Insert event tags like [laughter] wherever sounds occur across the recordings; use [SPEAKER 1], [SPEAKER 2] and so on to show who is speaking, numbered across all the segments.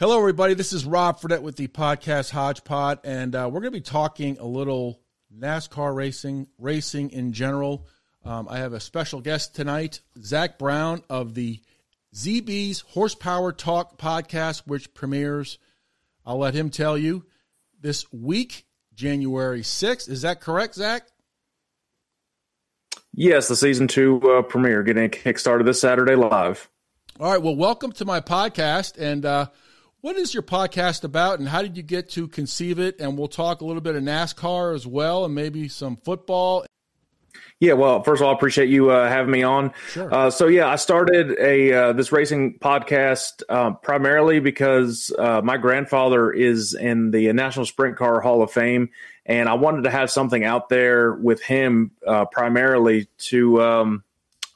[SPEAKER 1] Hello, everybody. This is Rob Fredette with the podcast Hodgepod, and uh, we're going to be talking a little NASCAR racing, racing in general. Um, I have a special guest tonight, Zack Brown of the ZB's Horsepower Talk podcast, which premieres, I'll let him tell you, this week, January 6th. Is that correct, Zack?
[SPEAKER 2] Yes, the season two uh, premiere getting kickstarted this Saturday live.
[SPEAKER 1] All right. Well, welcome to my podcast. And uh, what is your podcast about, and how did you get to conceive it? And we'll talk a little bit of NASCAR as well, and maybe some football.
[SPEAKER 2] Yeah, well, first of all, I appreciate you uh, having me on.
[SPEAKER 1] Sure.
[SPEAKER 2] Uh, so yeah, I started a uh, this racing podcast uh, primarily because uh, my grandfather is in the National Sprint Car Hall of Fame, and I wanted to have something out there with him uh, primarily to. Um,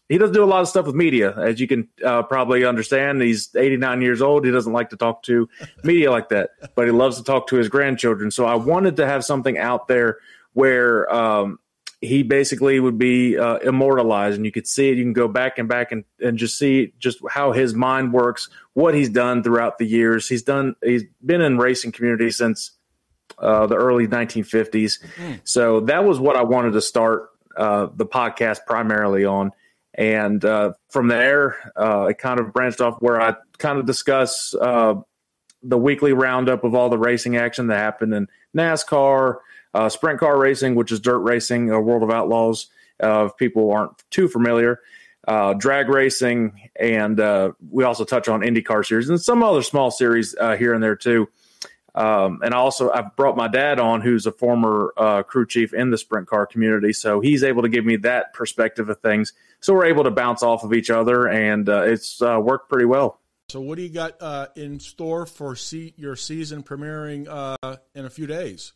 [SPEAKER 2] he doesn't do a lot of stuff with media, as you can uh, probably understand. He's 89 years old. He doesn't like to talk to media like that, but he loves to talk to his grandchildren. So I wanted to have something out there where um, he basically would be uh, immortalized, and you could see it. You can go back and back and, and just see just how his mind works, what he's done throughout the years. He's done. He's been in racing community since uh, the early 1950s.
[SPEAKER 1] Mm.
[SPEAKER 2] So that was what I wanted to start uh, the podcast primarily on. And uh, from there, uh, it kind of branched off where I kind of discuss uh, the weekly roundup of all the racing action that happened in NASCAR, uh, sprint car racing, which is dirt racing, World of Outlaws, uh, if people aren't too familiar, uh, drag racing, and we also touch on IndyCar series and some other small series here and there too. Um, and also, I've brought my dad on, who's a former uh, crew chief in the sprint car community, so he's able to give me that perspective of things. So we're able to bounce off of each other, and uh, it's uh, worked pretty well.
[SPEAKER 1] So, what do you got uh, in store for see- your season premiering uh, in a few days?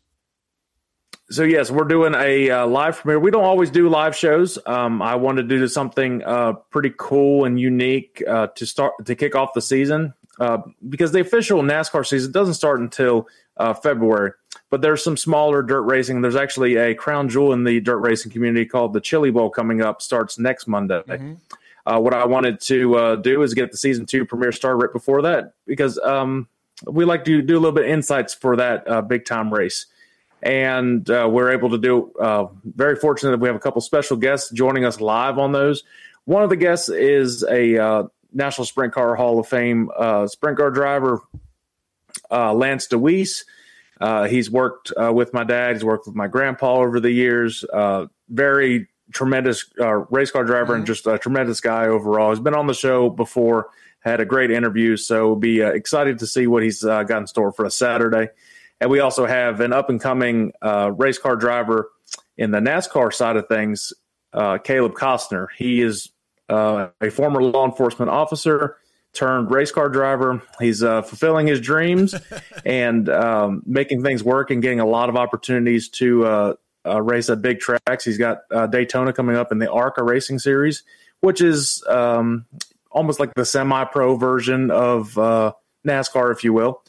[SPEAKER 2] So yes, we're doing a uh, live premiere. We don't always do live shows. Um, I wanted to do something uh, pretty cool and unique uh, to start to kick off the season uh, because the official NASCAR season doesn't start until uh, February. But there's some smaller dirt racing. There's actually a crown jewel in the dirt racing community called the Chili Bowl coming up. Starts next Monday.
[SPEAKER 1] Mhm.
[SPEAKER 2] Uh, what I wanted to uh, do is get the season two premiere started right before that because um, we like to do a little bit of insights for that uh, big time race. And uh, we're able to do, uh, very fortunate that we have a couple special guests joining us live on those. One of the guests is a uh, National Sprint Car Hall of Fame uh, sprint car driver, uh, Lance Dewease. Uh, he's worked uh, with my dad. He's worked with my grandpa over the years. Uh, very tremendous uh, race car driver and just a tremendous guy overall. He's been on the show before, had a great interview. So be uh, excited to see what he's uh, got in store for us Saturday. And we also have an up and coming uh, race car driver in the NASCAR side of things, uh, Caleb Costner. He is uh, a former law enforcement officer turned race car driver. He's uh, fulfilling his dreams [laughs] and um, making things work and getting a lot of opportunities to uh, uh, race at big tracks. He's got uh, Daytona coming up in the ARCA Racing Series, which is um, almost like the semi-pro version of uh, NASCAR, if you will.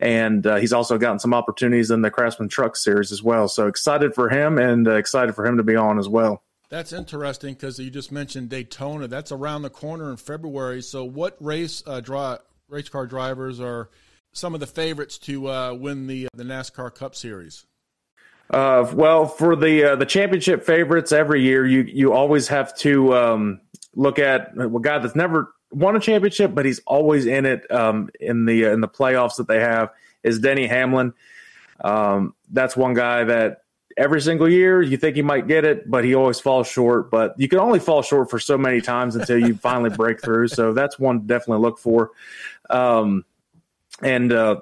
[SPEAKER 2] And uh, he's also gotten some opportunities in the Craftsman Truck Series as well. So excited for him and uh, excited for him to be on as well.
[SPEAKER 1] That's interesting because you just mentioned Daytona. That's around the corner in February. So, what race uh, dri- race car drivers are some of the favorites to uh, win the the NASCAR Cup Series?
[SPEAKER 2] Uh, well, for the uh, the championship favorites every year, you you always have to um, look at a guy that's never won a championship, but he's always in it um, in the in the playoffs that they have is Denny Hamlin. Um, that's one guy that every single year you think he might get it, but he always falls short. But you can only fall short for so many times until you finally break through. So that's one to definitely look for. Um, and uh,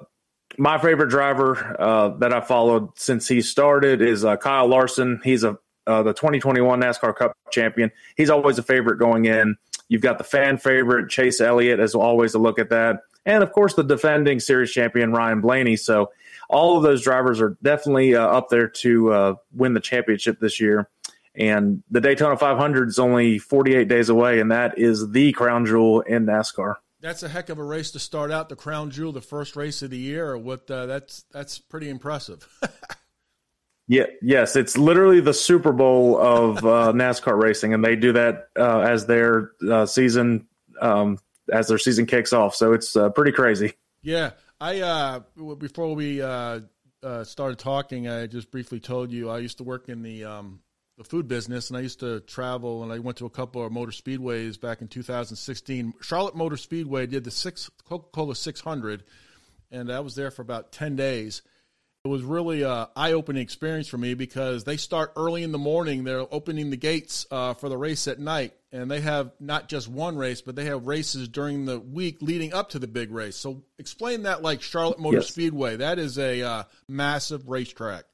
[SPEAKER 2] my favorite driver uh, that I followed since he started is uh, Kyle Larson. He's a uh, the 2021 NASCAR Cup champion. He's always a favorite going in. You've got the fan favorite Chase Elliott as always to look at that, and of course the defending series champion Ryan Blaney. So all of those drivers are definitely uh, up there to uh, win the championship this year. And the Daytona 500 is only 48 days away, and that is the crown jewel in NASCAR.
[SPEAKER 1] That's a heck of a race to start out the crown jewel, the first race of the year. What uh, that's that's pretty impressive. [laughs]
[SPEAKER 2] Yeah, yes, it's literally the Super Bowl of uh, [laughs] NASCAR racing, and they do that uh, as their uh, season um, as their season kicks off. So it's uh, pretty crazy.
[SPEAKER 1] Yeah, I uh, before we uh, uh, started talking, I just briefly told you I used to work in the um, the food business, and I used to travel, and I went to a couple of motor speedways back in 2016. Charlotte Motor Speedway did the six Coca Cola 600, and I was there for about 10 days. It was really a eye opening experience for me because they start early in the morning. They're opening the gates uh, for the race at night, and they have not just one race, but they have races during the week leading up to the big race. So, explain that like Charlotte Motor yes. Speedway. That is a uh, massive racetrack.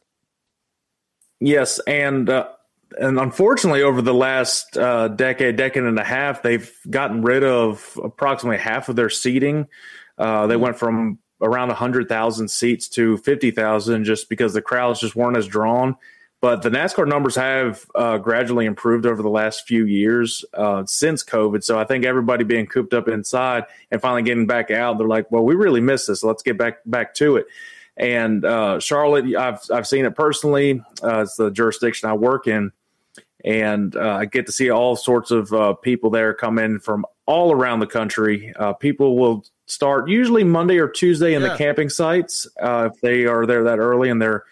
[SPEAKER 2] Yes, and uh, and unfortunately, over the last uh, decade, decade and a half, they've gotten rid of approximately half of their seating. Uh, they went from around 100,000 seats to 50,000 just because the crowds just weren't as drawn. But the NASCAR numbers have uh, gradually improved over the last few years uh, since COVID. So I think everybody being cooped up inside and finally getting back out, they're like, well, we really missed this. Let's get back back to it. And uh, Charlotte, I've I've seen it personally. Uh, it's the jurisdiction I work in, and uh, I get to see all sorts of uh, people there come in from all around the country. people will start usually Monday or Tuesday in yeah. the camping sites uh, if they are there that early and they're.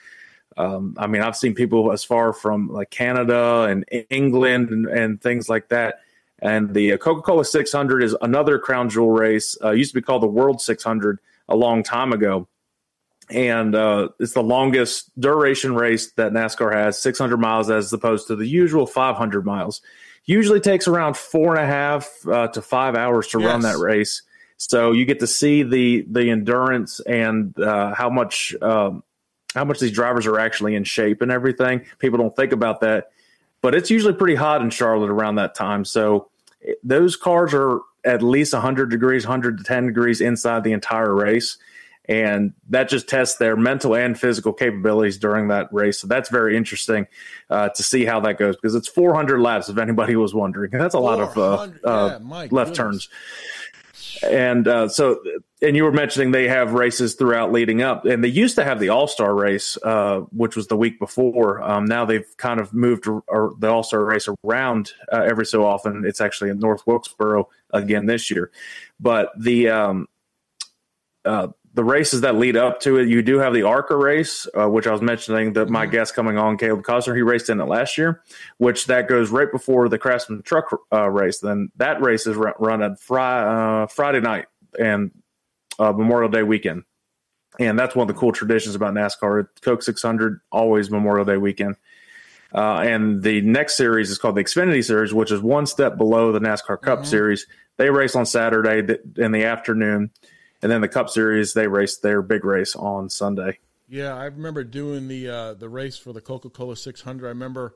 [SPEAKER 2] Um, I mean, I've seen people as far from like Canada and England and, and things like that. And the Coca Cola 600 is another crown jewel race. Uh, used to be called the World 600 a long time ago. And uh, it's the longest duration race that NASCAR has, 600 miles as opposed to the usual 500 miles. Usually takes around four and a half uh, to five hours to yes. run that race. So you get to see the the endurance and uh, how much um, how much these drivers are actually in shape and everything. People don't think about that, but it's usually pretty hot in Charlotte around that time. So those cars are at least 100 degrees, 110 degrees inside the entire race. And that just tests their mental and physical capabilities during that race. So that's very interesting uh, to see how that goes because it's 400 laps, if anybody was wondering. That's a lot of uh, uh, yeah, left goodness. turns and uh, so and you were mentioning they have races throughout leading up and they used to have the all-star race uh, which was the week before um, now they've kind of moved or the all-star race around uh, every so often it's actually in north wilkesboro again this year but the um, uh, the races that lead up to it, you do have the ARCA race, uh, which I was mentioning that my mm-hmm. guest coming on, Caleb Costner, he raced in it last year, which that goes right before the Craftsman Truck uh, race. Then that race is run on fri- uh, Friday night and uh, Memorial Day weekend. And that's one of the cool traditions about NASCAR. Coke 600, always Memorial Day weekend. Uh, and the next series is called the Xfinity Series, which is one step below the NASCAR Cup mm-hmm. Series. They race on Saturday in the afternoon and then the Cup Series they raced their big race on Sunday.
[SPEAKER 1] Yeah, I remember doing the uh, the race for the Coca Cola 600. I remember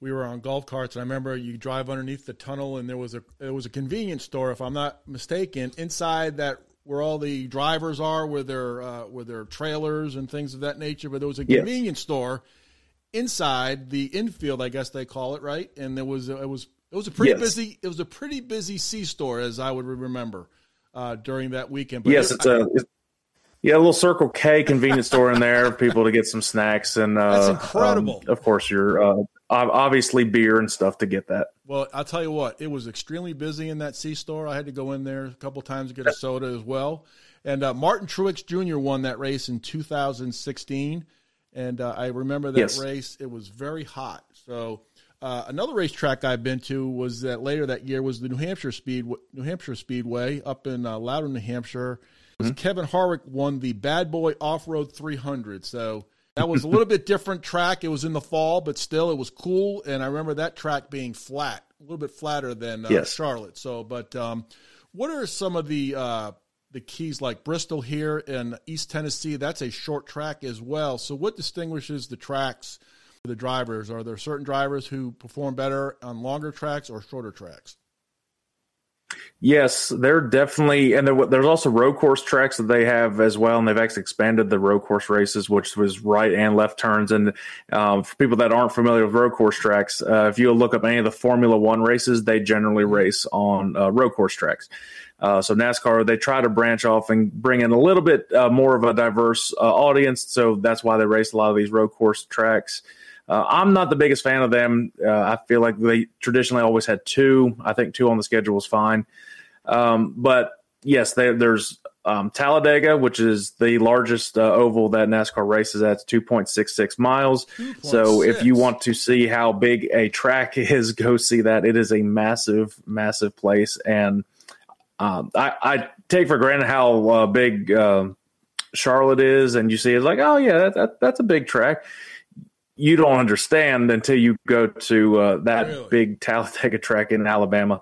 [SPEAKER 1] we were on golf carts, and I remember you drive underneath the tunnel, and there was a it was a convenience store, if I'm not mistaken, inside that where all the drivers are, with their uh, with their trailers and things of that nature. But there was a convenience store inside the infield, I guess they call it, right? And there was it was it was a pretty yes. busy it was a pretty busy C store, as I would remember uh, during that weekend.
[SPEAKER 2] But yes, it's I, a it's, yeah, a little Circle K convenience store in there, [laughs] people to get some snacks and uh,
[SPEAKER 1] that's incredible.
[SPEAKER 2] Um, of course, your uh, obviously beer and stuff to get that.
[SPEAKER 1] Well, I'll tell you what, it was extremely busy in that C store. I had to go in there a couple times to get a soda as well. And uh, Martin Truex Jr. won that race in 2016, and uh, I remember that yes. race. It was very hot, so uh, another racetrack I've been to was that later that year was the New Hampshire Speed New Hampshire Speedway up in uh, Loudon, New Hampshire. Mm-hmm. Kevin Harvick won the Bad Boy Off Road 300. So that was a little [laughs] bit different track. It was in the fall, but still it was cool. And I remember that track being flat, a little bit flatter than uh, yes. Charlotte. So, but um, what are some of the uh, the keys like Bristol here in East Tennessee? That's a short track as well. So, what distinguishes the tracks? The drivers? Are there certain drivers who perform better on longer tracks or shorter tracks?
[SPEAKER 2] Yes, they're definitely, and there, there's also road course tracks that they have as well, and they've actually expanded the road course races, which was right and left turns. And um, for people that aren't familiar with road course tracks, uh, if you look up any of the Formula One races, they generally race on uh, road course tracks. Uh, so NASCAR, they try to branch off and bring in a little bit uh, more of a diverse uh, audience. So that's why they race a lot of these road course tracks. Uh, I'm not the biggest fan of them. Uh, I feel like they traditionally always had two. I think two on the schedule was fine. Um, but yes, they, there's um, Talladega, which is the largest uh, oval that NASCAR races at, 2.66 miles. 2. So if you want to see how big a track [laughs] is, go see that. It is a massive, massive place. And um, I, I, take for granted how uh, big uh, Charlotte is, and you see it's like, oh, yeah, that, that, that's a big track you don't understand until you go to uh, that really? big Talladega track in Alabama.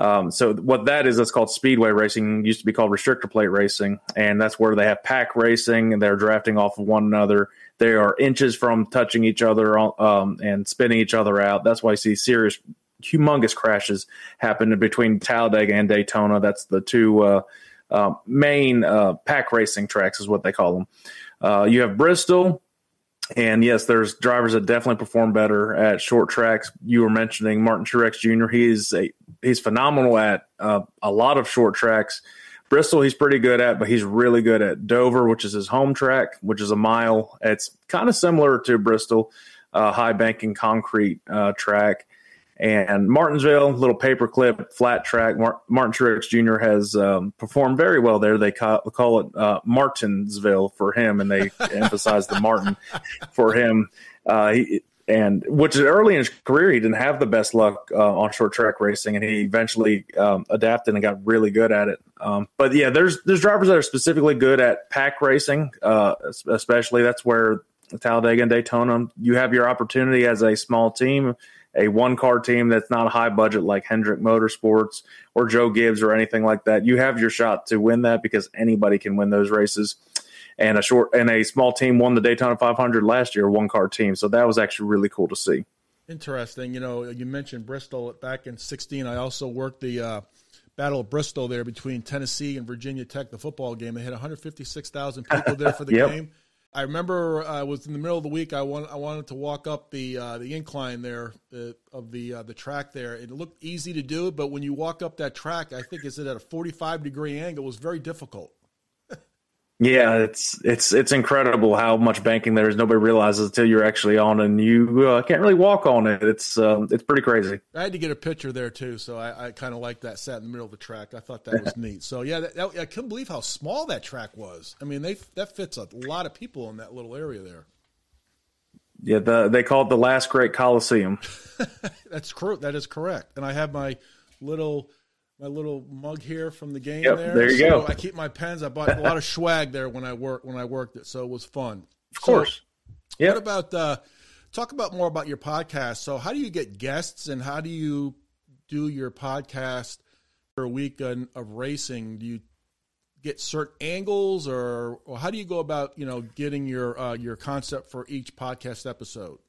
[SPEAKER 2] Um, so what that is, that's called speedway racing. Used to be called restrictor plate racing, and that's where they have pack racing and they're drafting off of one another. They are inches from touching each other um, and spinning each other out. That's why you see serious, humongous crashes happen between Talladega and Daytona. That's the two uh, uh, main uh, pack racing tracks, is what they call them. Uh, you have Bristol and yes, there's drivers that definitely perform better at short tracks. You were mentioning Martin Truex Jr. He is a he's phenomenal at uh, a lot of short tracks. Bristol, he's pretty good at, but he's really good at Dover, which is his home track, which is a mile. It's kind of similar to Bristol, uh, high banking concrete uh, track. And Martinsville, little paperclip flat track. Martin Truex Jr. has um, performed very well there. They call, call it uh, Martinsville for him, and they [laughs] emphasize the Martin for him. Uh, he, and which early in his career he didn't have the best luck uh, on short track racing, and he eventually um, adapted and got really good at it. Um, but yeah, there's there's drivers that are specifically good at pack racing, uh, especially that's where Talladega and Daytona. You have your opportunity as a small team a one car team that's not a high budget like Hendrick Motorsports or Joe Gibbs or anything like that, you have your shot to win that because anybody can win those races. And a short and a small team won the Daytona 500 last year, one car team. So that was actually really cool to see.
[SPEAKER 1] Interesting. You know, you mentioned Bristol back in 16. I also worked the uh, Battle of Bristol there between Tennessee and Virginia Tech, the football game. They had 156,000 people there for the [laughs] yep. game. I remember I was in the middle of the week. I want I wanted to walk up the uh, the incline there uh, of the uh, the track there. It looked easy to do, but when you walk up that track, I think is it at a forty five degree angle. It was very difficult.
[SPEAKER 2] Yeah, it's it's it's incredible how much banking there is. Nobody realizes until you're actually on, and you uh, can't really walk on it. It's um, it's pretty crazy.
[SPEAKER 1] I had to get a picture there too, so I, I kind of like that. Sat in the middle of the track. I thought that was [laughs] neat. So yeah, that, that, I couldn't believe how small that track was. I mean, they that fits a lot of people in that little area there.
[SPEAKER 2] Yeah, the, they call it the last great Coliseum. [laughs]
[SPEAKER 1] That's correct. That is correct. And I have my little my little mug here from the game
[SPEAKER 2] yep,
[SPEAKER 1] there.
[SPEAKER 2] There you
[SPEAKER 1] so
[SPEAKER 2] go.
[SPEAKER 1] I keep my pens. I bought a lot of [laughs] swag there when I worked when I worked it, so it was fun.
[SPEAKER 2] Of course.
[SPEAKER 1] yeah. What about uh, talk about more about your podcast? So how do you get guests and how do you do your podcast for a week of racing? Do you get certain angles or, or how do you go about you know getting your uh, your concept for each podcast episode?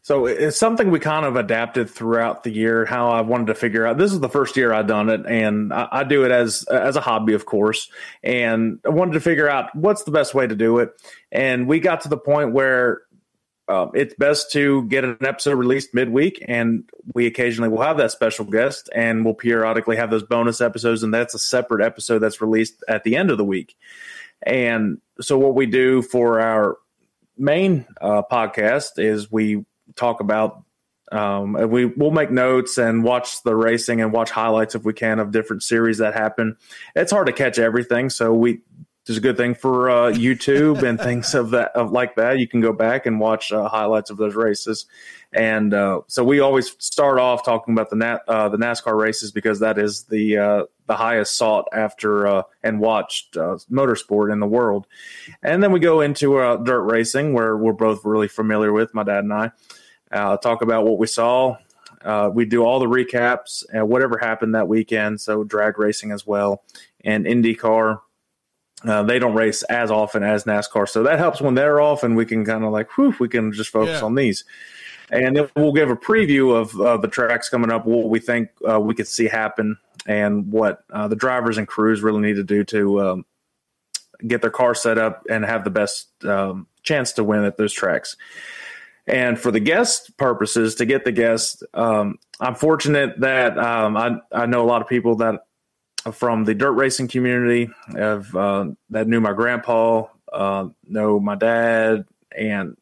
[SPEAKER 2] So it's something we kind of adapted throughout the year. How I wanted to figure out. This is the first year I've done it, and I, I, do it as as a hobby, of course. And I wanted to figure out what's the best way to do it. And we got to the point where um, it's best to get an episode released midweek, and we occasionally will have that special guest, and we'll periodically have those bonus episodes, and that's a separate episode that's released at the end of the week. And so, what we do for our main uh, podcast is we talk about. Um, we we'll make notes and watch the racing and watch highlights if we can of different series that happen. It's hard to catch everything, so we it's a good thing for uh, YouTube and [laughs] things of that of like that. You can go back and watch uh, highlights of those races, and uh, so we always start off talking about the nat, uh, the NASCAR races because that is the uh, the highest sought after uh, and watched motorsport in the world, and then we go into dirt racing where we're both really familiar with my dad and I uh, talk about what we saw. Uh, we do all the recaps and whatever happened that weekend. So drag racing as well and IndyCar. Uh, they don't race as often as NASCAR, so that helps when they're off, and we can kind of like, whew, we can just focus yeah. on these. And then we'll give a preview of uh, the tracks coming up, what we think uh, we could see happen, and what uh, the drivers and crews really need to do to um, get their car set up and have the best um, chance to win at those tracks. And for the guest purposes, to get the guests, um, I'm fortunate that um, I, I know a lot of people that from the dirt racing community have uh, that knew my grandpa, uh, know my dad, and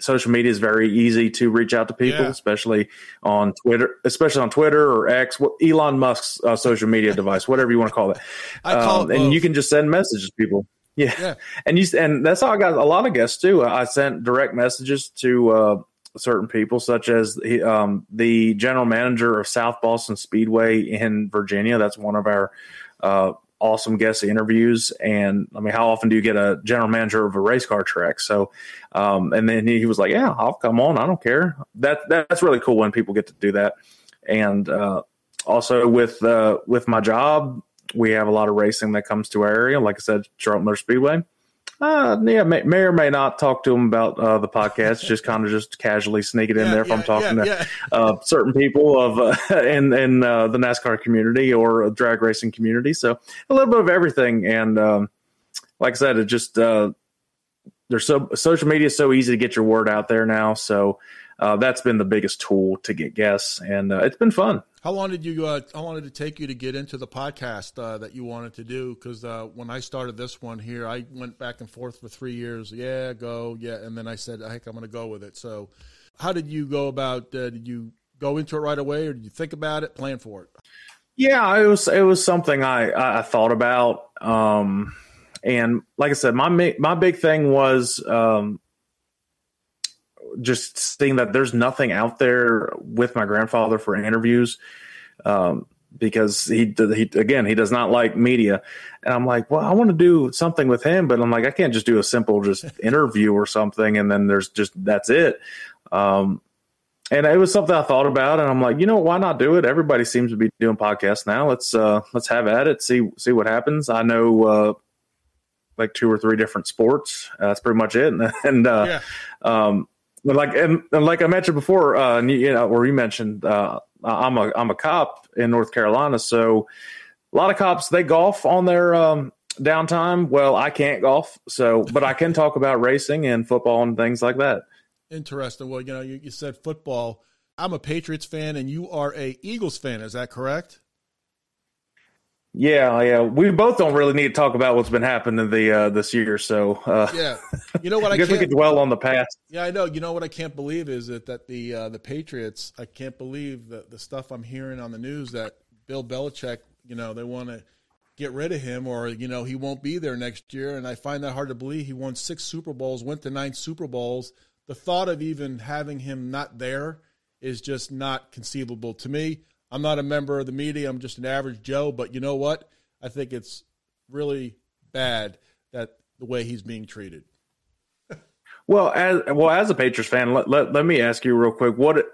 [SPEAKER 2] social media is very easy to reach out to people,
[SPEAKER 1] Yeah.
[SPEAKER 2] especially on Twitter, especially on Twitter or X, what Elon Musk's uh, social media device, whatever you want to call it.
[SPEAKER 1] I call
[SPEAKER 2] Um, and
[SPEAKER 1] both.
[SPEAKER 2] you can just send messages to people. Yeah.
[SPEAKER 1] Yeah.
[SPEAKER 2] And you and that's how I got a lot of guests too. I sent direct messages to uh, certain people, such as he, um, the general manager of South Boston Speedway in Virginia. That's one of our uh, awesome guest interviews. And I mean, how often do you get a general manager of a race car track? So, um, and then he was like, "Yeah, I'll come on. I don't care." That that's really cool when people get to do that. And uh, also with uh, with my job, we have a lot of racing that comes to our area. Like I said, Charlotte Motor Speedway. Uh, yeah, may, may or may not talk to them about uh, the podcast. just kind of just casually sneak it in
[SPEAKER 1] Yeah,
[SPEAKER 2] there if I'm talking
[SPEAKER 1] yeah,
[SPEAKER 2] to
[SPEAKER 1] yeah.
[SPEAKER 2] uh, certain people of uh, [laughs] in in uh, the NASCAR community or drag racing community. So a little bit of everything. And um, like I said, it just uh, there's so social media is so easy to get your word out there now. So uh, that's been the biggest tool to get guests, and uh, it's been fun.
[SPEAKER 1] How long did you? Uh, how long did it take you to get into the podcast uh, that you wanted to do? Because uh, when I started this one here, I went back and forth for three years. Yeah, go. Yeah, and then I said, "Heck, I'm going to go with it." So, how did you go about? Uh, did you go into it right away, or did you think about it, plan for it?
[SPEAKER 2] Yeah, it was it was something I I thought about, um, and like I said, my my big thing was um, just seeing that there's nothing out there with my grandfather for interviews, um, because he he again he does not like media, and I'm like, well, I want to do something with him, but I'm like, I can't just do a simple just [laughs] interview or something, and then there's just that's it. Um, and it was something I thought about, and I'm like, you know, why not do it? Everybody seems to be doing podcasts now. Let's uh, let's have at it. See see what happens. I know uh, like two or three different sports. Uh, that's pretty much it. And, [laughs] and uh,
[SPEAKER 1] Yeah.
[SPEAKER 2] um, but like and, and like I mentioned before, uh, you, know, or you mentioned, uh, I'm a I'm a cop in North Carolina, so a lot of cops they golf on their um, downtime. Well, I can't golf, so but I can talk about racing and football and things like that.
[SPEAKER 1] Interesting. Well, you know, you, you said football. I'm a Patriots fan, and you are a Eagles fan. Is that correct?
[SPEAKER 2] Yeah, yeah. We both don't really need to talk about what's been happening the uh, this year, so uh,
[SPEAKER 1] Yeah. You know what? [laughs]
[SPEAKER 2] I
[SPEAKER 1] I
[SPEAKER 2] guess we could dwell on the past.
[SPEAKER 1] Yeah, I know. You know what I can't believe is that, that the uh, the Patriots. I can't believe the the stuff I'm hearing on the news that Bill Belichick. You know they want to get rid of him, or you know he won't be there next year. And I find that hard to believe. He won six Super Bowls, went to nine Super Bowls. The thought of even having him not there is just not conceivable to me. I'm not a member of the media. I'm just an average Joe. But you know what? I think it's really bad that the way he's being treated.
[SPEAKER 2] Well, as well as a Patriots fan, let, let, let me ask you real quick what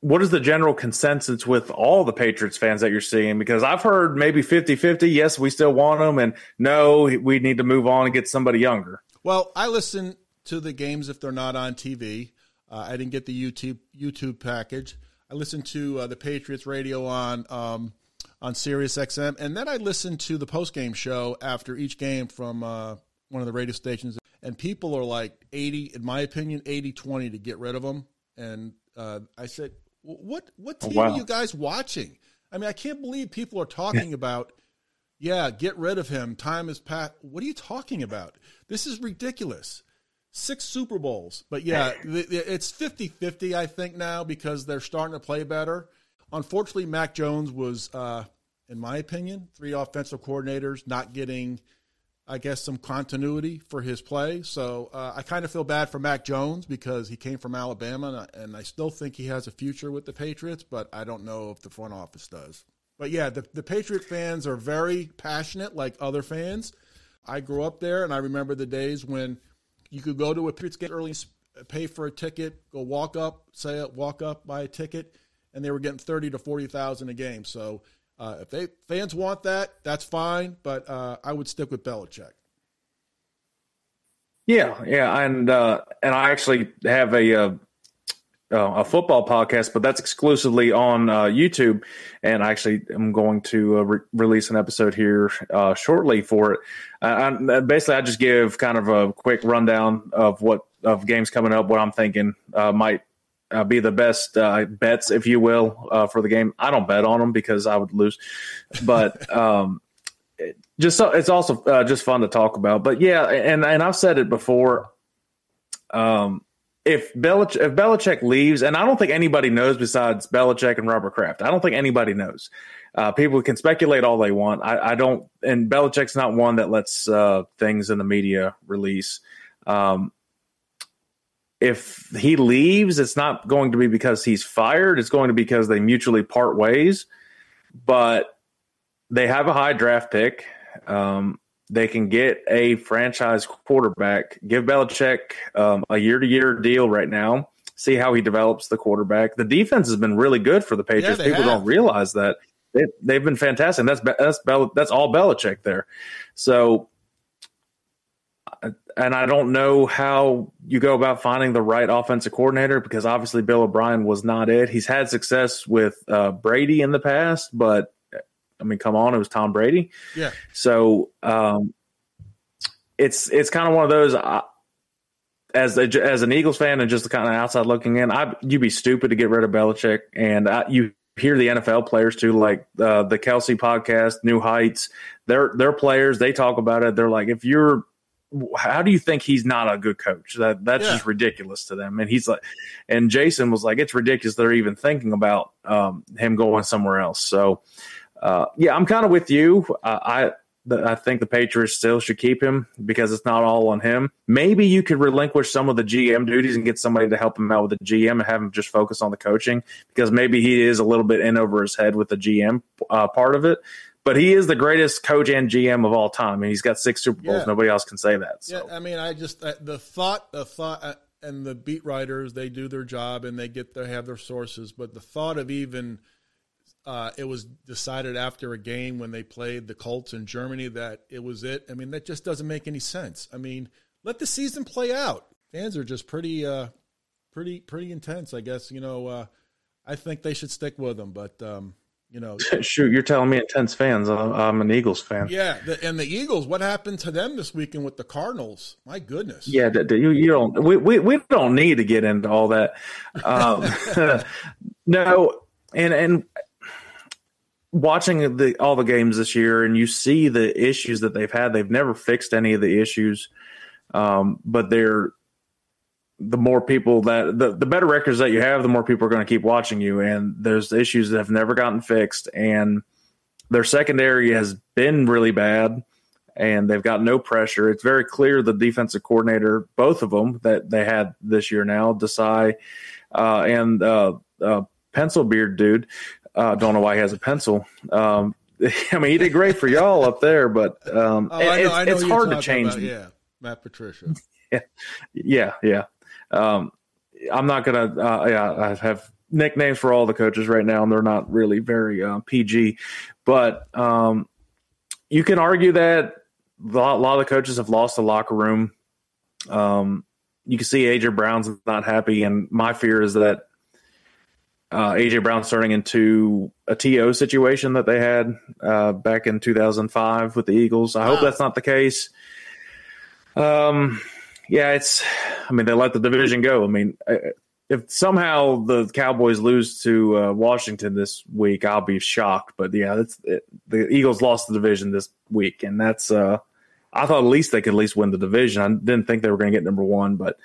[SPEAKER 2] what is the general consensus with all the Patriots fans that you're seeing? Because I've heard maybe 50-50, yes, we still want them, and no, we need to move on and get somebody younger.
[SPEAKER 1] Well, I listen to the games if they're not on TV. Uh, I didn't get the YouTube YouTube package. I listen to uh, the Patriots radio on um, on Sirius XM, and then I listen to the post game show after each game from uh, one of the radio stations. And people are like 80, in my opinion, 80 20 to get rid of them. And uh, I said, what, what team
[SPEAKER 2] wow.
[SPEAKER 1] are you guys watching? I mean, I can't believe people are talking about, yeah, get rid of him. Time is past. What are you talking about? This is ridiculous. Six Super Bowls. But yeah, it's 50 50, I think, now because they're starting to play better. Unfortunately, Mac Jones was, uh, in my opinion, three offensive coordinators not getting, I guess, some continuity for his play. So uh, I kind of feel bad for Mac Jones because he came from Alabama, and I, and I still think he has a future with the Patriots, but I don't know if the front office does. But yeah, the, the Patriot fans are very passionate, like other fans. I grew up there, and I remember the days when you could go to a Patriots game early, pay for a ticket, go walk up, say it, walk up, buy a ticket, and they were getting thirty to forty thousand a game. So uh, if they fans want that, that's fine. But uh, I would stick with Belichick.
[SPEAKER 2] Yeah, yeah, and uh, and I actually have a uh, a football podcast, but that's exclusively on uh, YouTube. And I actually am going to uh, re- release an episode here uh, shortly for it. I, basically, I just give kind of a quick rundown of what of games coming up, what I'm thinking uh, might uh, be the best uh, bets, if you will, uh, for the game. I don't bet on them because I would lose, but [laughs] um, just it's also uh, just fun to talk about. But yeah, and and I've said it before. Um, if Belich- if Belichick leaves, and I don't think anybody knows besides Belichick and Robert Kraft. I don't think anybody knows. Uh, people can speculate all they want. I, I, don't, and Belichick's not one that lets uh, things in the media release. Um, if he leaves, it's not going to be because he's fired. It's going to be because they mutually part ways. But they have a high draft pick. Um, they can get a franchise quarterback. Give Belichick um, a year to year deal right now. See how he develops the quarterback. The defense has been really good for the Patriots. Yeah, People have. don't realize that they, they've been fantastic. That's that's Bel, that's all Belichick there. So, and I don't know how you go about finding the right offensive coordinator because obviously Bill O'Brien was not it. He's had success with uh, Brady in the past, but I mean, come on, it was Tom Brady.
[SPEAKER 1] Yeah.
[SPEAKER 2] So um, it's it's kind of one of those. As a, as an Eagles fan and just kind of outside looking in, I you'd be stupid to get rid of Belichick. And I, you hear the NFL players too, like uh, the Kelce podcast, New Heights. They're they're players. They talk about it. They're like, if you're how do you think he's not a good coach? That that's yeah. just ridiculous to them. And he's like, and Jason was like, it's ridiculous they're even thinking about um, him going somewhere else. So, uh, yeah, I'm kind of with you. Uh, I I think the Patriots still should keep him because it's not all on him. Maybe you could relinquish some of the GM duties and get somebody to help him out with the GM and have him just focus on the coaching because maybe he is a little bit in over his head with the GM uh, part of it. But he is the greatest coach and GM of all time, and he's got six Super Bowls. Yeah. Nobody else can say that. So.
[SPEAKER 1] Yeah, I mean, I just uh, the thought, the thought, uh, and the beat writers they do their job and they get they have their sources, but the thought of even uh, it was decided after a game when they played the Colts in Germany that it was it. I mean, that just doesn't make any sense. I mean, let the season play out. Fans are just pretty, uh, pretty, pretty intense. I guess you know. Uh, I think they should stick with them, but um, you know, [laughs]
[SPEAKER 2] shoot, you're telling me intense fans. I'm an Eagles fan.
[SPEAKER 1] Yeah, the, and the Eagles. What happened to them this weekend with the Cardinals? My goodness.
[SPEAKER 2] Yeah, you, you don't. We, we we don't need to get into all that. Um, [laughs] no, and and watching the all the games this year and you see the issues that they've had they've never fixed any of the issues. Um, but they're the more people that the, the better records that you have the more people are going to keep watching you. And there's issues that have never gotten fixed. And their secondary has been really bad and they've got no pressure. It's very clear the defensive coordinator both of them that they had this year now Desai uh, and uh, uh, pencil beard dude uh, don't know why he has a pencil. Um, [laughs] I mean, he did great for y'all up there, but um, oh, I know, I know it's hard to change.
[SPEAKER 1] About, yeah, Matt Patricia. [laughs]
[SPEAKER 2] yeah, yeah, yeah. Um, I'm not gonna. Uh, yeah, I have nicknames for all the coaches right now, and they're not really very uh, PG. But um, you can argue that a lot, a lot, of the coaches have lost the locker room. Um, you can see AJ Brown's not happy, and my fear is that uh, AJ Brown starting into a TO situation that they had uh, back in 2005 with the Eagles. I wow. hope that's not the case. Um, yeah, it's. I mean, they let the division go. I mean, if somehow the Cowboys lose to uh, Washington this week, I'll be shocked. But yeah, it's it, the Eagles lost the division this week, and that's. Uh, I thought at least they could at least win the division. I didn't think they were going to get number one, but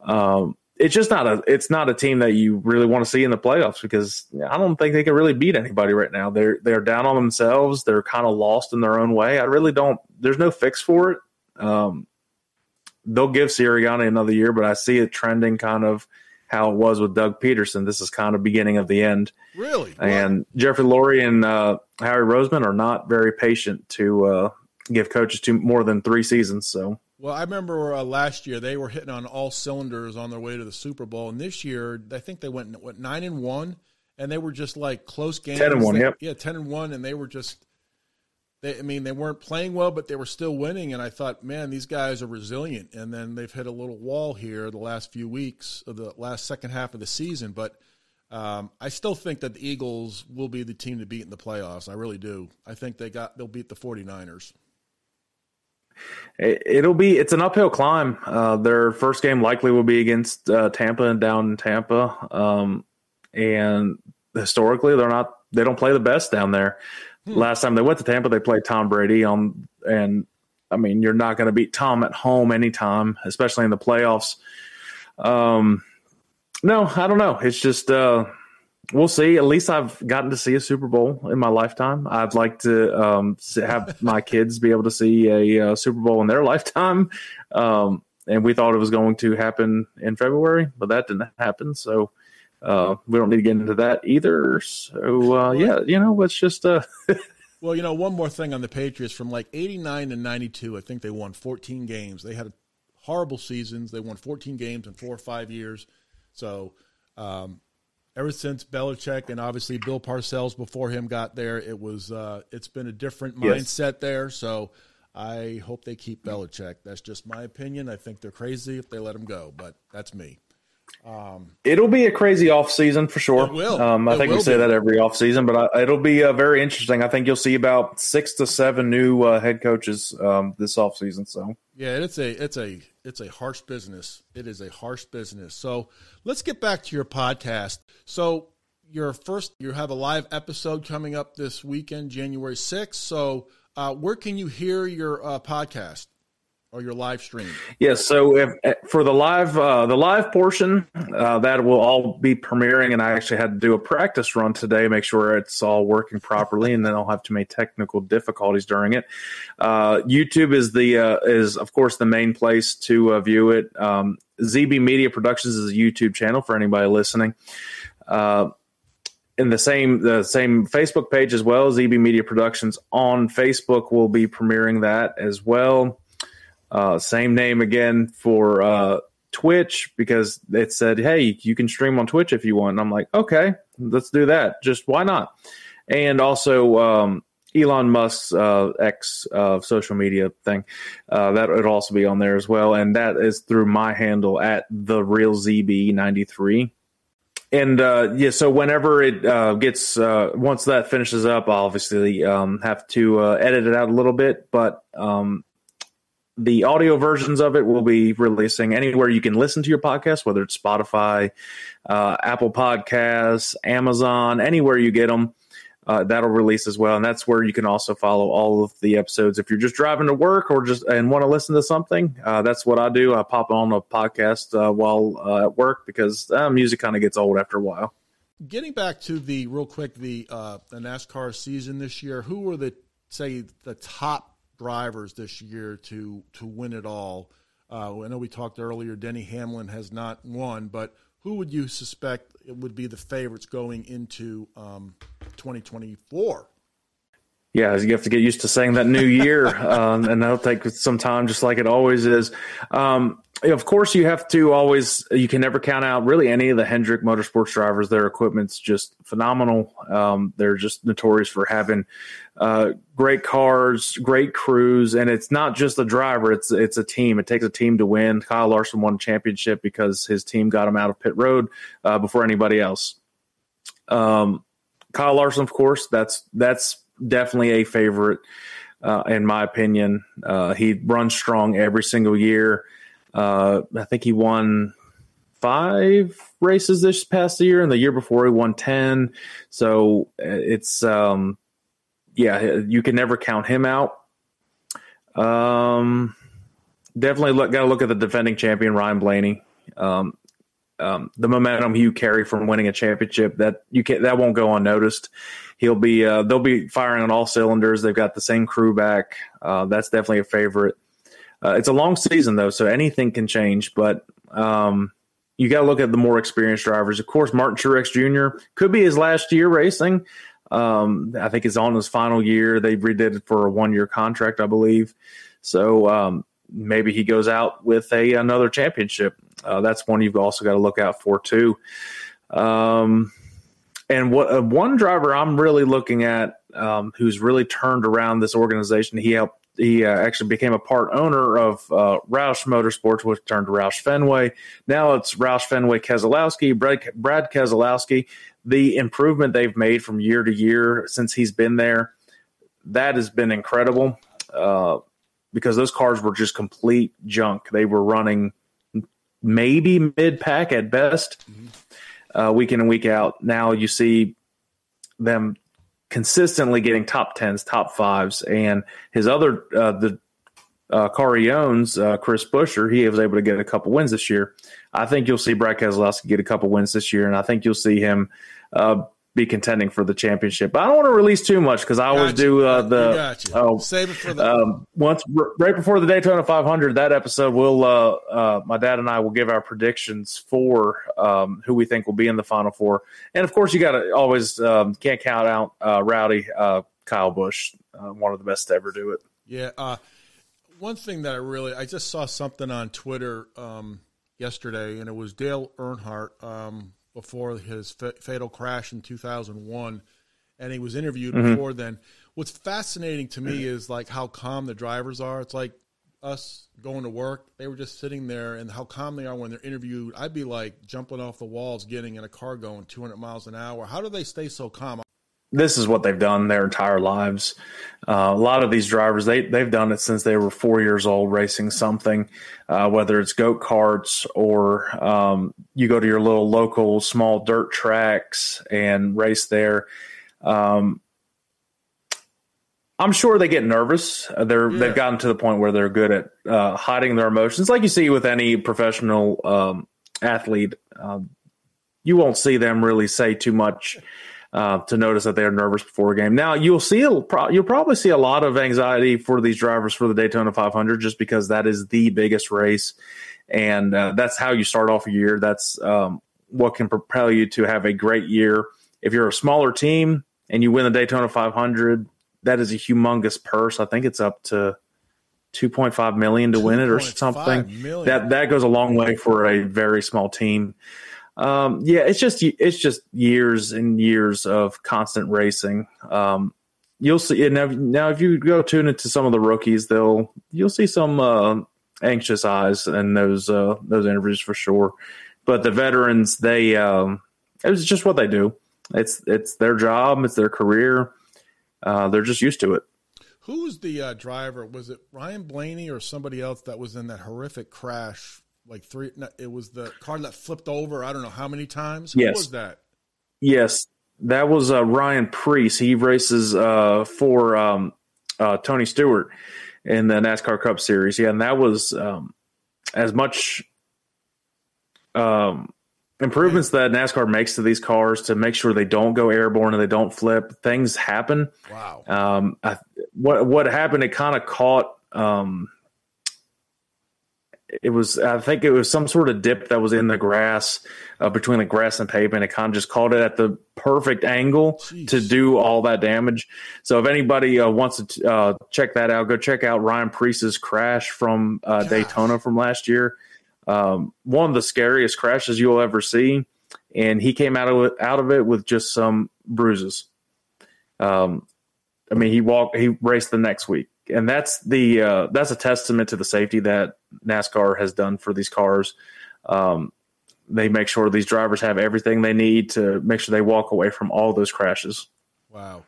[SPEAKER 2] um, it's just not a it's not a team that you really want to see in the playoffs because I don't think they can really beat anybody right now. They're they're down on themselves. They're kind of lost in their own way. I really don't. There's no fix for it. Um, they'll give Sirianni another year, but I see it trending kind of how it was with Doug Pederson. This is kind of beginning of the end.
[SPEAKER 1] Really,
[SPEAKER 2] and wow. Jeffrey Lurie and uh, Harry Roseman are not very patient to uh, give coaches to more than three seasons. So
[SPEAKER 1] well, I remember uh, last year they were hitting on all cylinders on their way to the Super Bowl, and this year I think they went what nine and one, and they were just like close games.
[SPEAKER 2] Ten and one,
[SPEAKER 1] they,
[SPEAKER 2] yep.
[SPEAKER 1] Yeah, ten and one, and they were just. They, I mean, they weren't playing well, but they were still winning, and I thought, man, these guys are resilient. And then they've hit a little wall here the last few weeks of the last second half of the season, but. Um, I still think that the Eagles will be the team to beat in the playoffs. I really do. I think they got they'll beat the 49ers
[SPEAKER 2] it'll be it's an uphill climb. Uh, their first game likely will be against uh, Tampa and down in Tampa, um, and historically they're not they don't play the best down there. Hmm. Last time they went to Tampa, they played Tom Brady on, and I mean you're not going to beat Tom at home anytime, especially in the playoffs. Um, no, I don't know. It's just uh, we'll see. At least I've gotten to see a Super Bowl in my lifetime. I'd like to um, have my kids be able to see a, uh, Super Bowl in their [laughs] lifetime. Um, and we thought it was going to happen in February, but that didn't happen. So uh, we don't need to get into that either. So uh, yeah, you know, it's just. Uh, [laughs]
[SPEAKER 1] well, you know, one more thing on the Patriots from like '89 to '92. I think they won 14 games. They had horrible seasons. They won 14 games in four or five years. So um, ever since Belichick and obviously Bill Parcells before him got there, it was uh, it's been a different mindset yes. there. So I hope they keep Belichick. That's just my opinion. I think they're crazy if they let him go, but that's me.
[SPEAKER 2] Um, it'll be a crazy off season for sure.
[SPEAKER 1] It will.
[SPEAKER 2] Um, I
[SPEAKER 1] it
[SPEAKER 2] think we say be. that every off season, but I, it'll be uh, very interesting. I think you'll see about six to seven new uh, head coaches um, this off season. So
[SPEAKER 1] yeah, it's a it's a it's a harsh business. It is a harsh business. So let's get back to your podcast. So your first, you have a live episode coming up this weekend, January sixth. So uh, where can you hear your uh, podcast? Or your live stream?
[SPEAKER 2] Yes. So if, eh, for the live uh, the live portion, uh, that will all be premiering, and I actually had to do a practice run today, make sure it's all working properly, and then I'll have too many technical difficulties during it. Uh, YouTube is the uh, is of course the main place to uh, view it. Um, ZB Media Productions is a YouTube channel for anybody listening. Uh, in the same the same Facebook page as well, ZB Media Productions on Facebook will be premiering that as well. Uh, same name again for uh, Twitch because it said, hey, you can stream on Twitch if you want. And I'm like, okay, let's do that. Just why not? And also, um, Elon Musk's uh, X uh, social media thing uh, that would also be on there as well, and that is through my handle at the real ZB93. And uh, yeah, so whenever it uh, gets uh, once that finishes up, I'll obviously um, have to edit it out a little bit, but um, the audio versions of it will be releasing anywhere you can listen to your podcast, whether it's Spotify, uh, Apple Podcasts, Amazon, anywhere you get them. Uh, that'll release as well, and that's where you can also follow all of the episodes. If you're just driving to work or just and want to listen to something, uh, that's what I do. I pop on a podcast uh, while uh, at work because uh, music kind of gets old after a while.
[SPEAKER 1] Getting back to the real quick the the NASCAR season this year, who were the say the top drivers this year to to win it all. Uh, I know we talked earlier. Denny Hamlin has not won, but who would you suspect would be the favorites going into um, 2024?
[SPEAKER 2] Yeah, you have to get used to saying that new year, um, [laughs] and that'll take some time, just like it always is. Um, of course, you have to always, you can never count out really any of the Hendrick Motorsports drivers. Their equipment's just phenomenal. Um, they're just notorious for having uh, great cars, great crews, and it's not just the driver; it's it's a team. It takes a team to win. Kyle Larson won a championship because his team got him out of pit road uh, before anybody else. Um, Kyle Larson, of course, that's that's definitely a favorite uh, in my opinion. Uh, he runs strong every single year. Uh, I think he won five races this past year, and the year before he won ten. So uh, it's um, yeah, you can never count him out. Um, definitely look, got to look at the defending champion Ryan Blaney. Um, um, the momentum you carry from winning a championship that you can that won't go unnoticed. He'll be uh, they'll be firing on all cylinders. They've got the same crew back. Uh, that's definitely a favorite. Uh, it's a long season though, so anything can change. But um, you got to look at the more experienced drivers. Of course, Martin Truex Jr. could be his last year racing. Um, I think it's on his final year. They redid it for a one year contract, I believe. So um, maybe he goes out with a another championship. Uh, that's one you've also got to look out for too. Um, and what uh, one driver I'm really looking at, um, who's really turned around this organization. He helped. He uh, actually became a part owner of uh, Roush Motorsports, which turned to Roush Fenway. Now it's Roush Fenway Keselowski, Brad, Brad Keselowski. The improvement they've made from year to year since he's been there, that has been incredible. Uh, because those cars were just complete junk. They were running maybe mid pack at best, mm-hmm. uh, week in and week out. Now you see them consistently getting top tens, top fives, and his other uh, the uh, car he owns, uh, Chris Buescher, he was able to get a couple wins this year. I think you'll see Brad Keselowski get a couple wins this year, and I think you'll see him uh, be contending for the championship. But I don't want to release too much because I always do uh, the
[SPEAKER 1] gotcha.
[SPEAKER 2] oh,
[SPEAKER 1] Save it for the.
[SPEAKER 2] um, once r- right before the Daytona 500, that episode, we'll uh, uh, my dad and I will give our predictions for um, who we think will be in the final four, and of course, you got to always um, can't count out uh, Rowdy uh, Kyle Busch, uh, one of the best to ever do it.
[SPEAKER 1] Yeah. Uh, one thing that I really, I just saw something on Twitter um, yesterday, and it was Dale Earnhardt um, before his fa- fatal crash in 2001, and he was interviewed mm-hmm. before then. What's fascinating to me is like how calm the drivers are. It's like us going to work; they were just sitting there, and how calm they are when they're interviewed. I'd be like jumping off the walls, getting in a car going 200 miles an hour. How do they stay so calm?
[SPEAKER 2] this is what they've done their entire lives. Uh, a lot of these drivers, they they've done it since they were four years old, racing something, uh, whether it's go karts or um, you go to your little local small dirt tracks and race there. Um, I'm sure they get nervous. Uh, They're
[SPEAKER 1] Yeah.
[SPEAKER 2] they've gotten to the point where they're good at uh, hiding their emotions, like you see with any professional um, athlete. Um, you won't see them really say too much uh, to notice that they're nervous before a game. Now you'll see a, you'll probably see a lot of anxiety for these drivers for the Daytona 500 just because that is the biggest race, and uh, that's how you start off a year. That's um, what can propel you to have a great year. If you're a smaller team and you win the Daytona 500, that is a humongous purse. I think it's up to 2.5 million to win it or something.
[SPEAKER 1] million.
[SPEAKER 2] That that goes a long way for a very small team. Um, yeah, it's just it's just years and years of constant racing. Um, you'll see now, now if you go tune into some of the rookies, they'll you'll see some uh, anxious eyes in those uh, those interviews for sure. But the veterans, they um, it's just what they do. It's it's their job. It's their career. Uh, they're just used to it.
[SPEAKER 1] Who was the uh, driver? Was it Ryan Blaney or somebody else that was in that horrific crash? Like three, no, it was the car that flipped over. I don't know how many times. Who
[SPEAKER 2] Yes.
[SPEAKER 1] was that?
[SPEAKER 2] Yes, that was uh, Ryan Preece. He races uh, for um, uh, Tony Stewart in the NASCAR Cup Series. Yeah, and that was um, as much um, improvements that NASCAR makes to these cars to make sure they don't go airborne and they don't flip. Things happen.
[SPEAKER 1] Wow.
[SPEAKER 2] Um, I, what what happened? It kind of caught. Um, it was I think it was some sort of dip that was in the grass uh, between the grass and pavement. It kind of just caught it at the perfect angle
[SPEAKER 1] Jeez.
[SPEAKER 2] to do all that damage. So if anybody uh, wants to uh, check that out, go check out Ryan Preece's crash from uh, Daytona from last year. Um, one of the scariest crashes you'll ever see, and he came out of it, out of it with just some bruises. Um, I mean, he walked, he raced the next week, and that's the uh, that's a testament to the safety that NASCAR has done for these cars. Um, they make sure these drivers have everything they need to make sure they walk away from all those crashes.
[SPEAKER 1] Wow.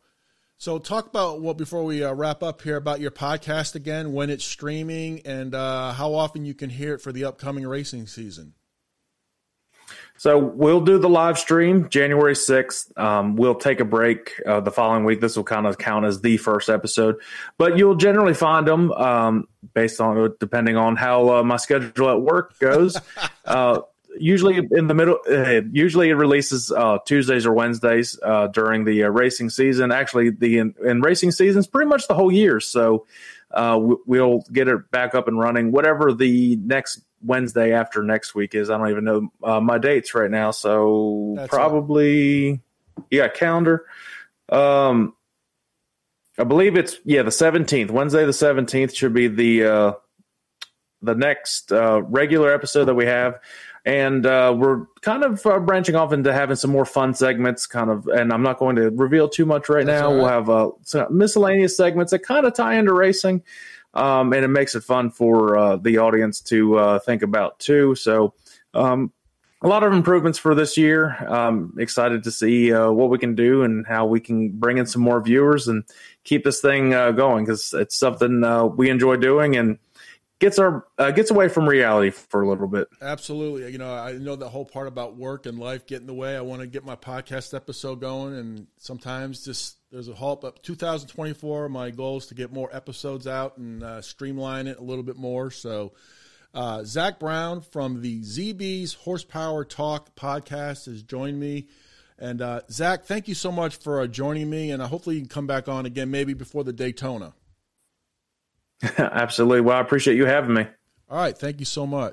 [SPEAKER 1] So talk about what before we uh, wrap up here about your podcast again, when it's streaming, and uh, how often you can hear it for the upcoming racing season.
[SPEAKER 2] So we'll do the live stream January 6th. Um, we'll take a break uh, the following week. This will kind of count as the first episode, but you'll generally find them um, based on depending on how uh, my schedule at work goes. [laughs] uh, usually in the middle, uh, usually it releases uh, Tuesdays or Wednesdays uh, during the uh, racing season. Actually, the in, in racing season is pretty much the whole year. So uh, we- we'll get it back up and running. Whatever the next Wednesday after next week is, I don't even know uh, my dates right now. So
[SPEAKER 1] That's
[SPEAKER 2] probably you got calendar. Um, I believe it's yeah the seventeenth. Wednesday the seventeenth should be the uh, the next uh, regular episode that we have. And uh, we're kind of uh, branching off into having some more fun segments, kind of. And I'm not going to reveal too much right
[SPEAKER 1] That's
[SPEAKER 2] now.
[SPEAKER 1] all
[SPEAKER 2] We'll have uh, some miscellaneous segments that kind of tie into racing, um, and it makes it fun for uh, the audience to uh, think about too. So, um, a lot of improvements for this year. Um, excited to see uh, what we can do and how we can bring in some more viewers and keep this thing uh, going because it's something uh, we enjoy doing and gets our uh, gets away from reality for a little bit.
[SPEAKER 1] Absolutely. You know, I know the whole part about work and life get in the way. I want to get my podcast episode going, and sometimes just there's a halt. But 2024, my goal is to get more episodes out and uh, streamline it a little bit more. So, uh, Zack Brown from the ZB's Horsepower Talk podcast has joined me. And uh, Zack, thank you so much for uh, joining me, and uh, hopefully you can come back on again, maybe before the Daytona. [laughs]
[SPEAKER 2] Absolutely. Well, I appreciate you having me.
[SPEAKER 1] All right, thank you so much.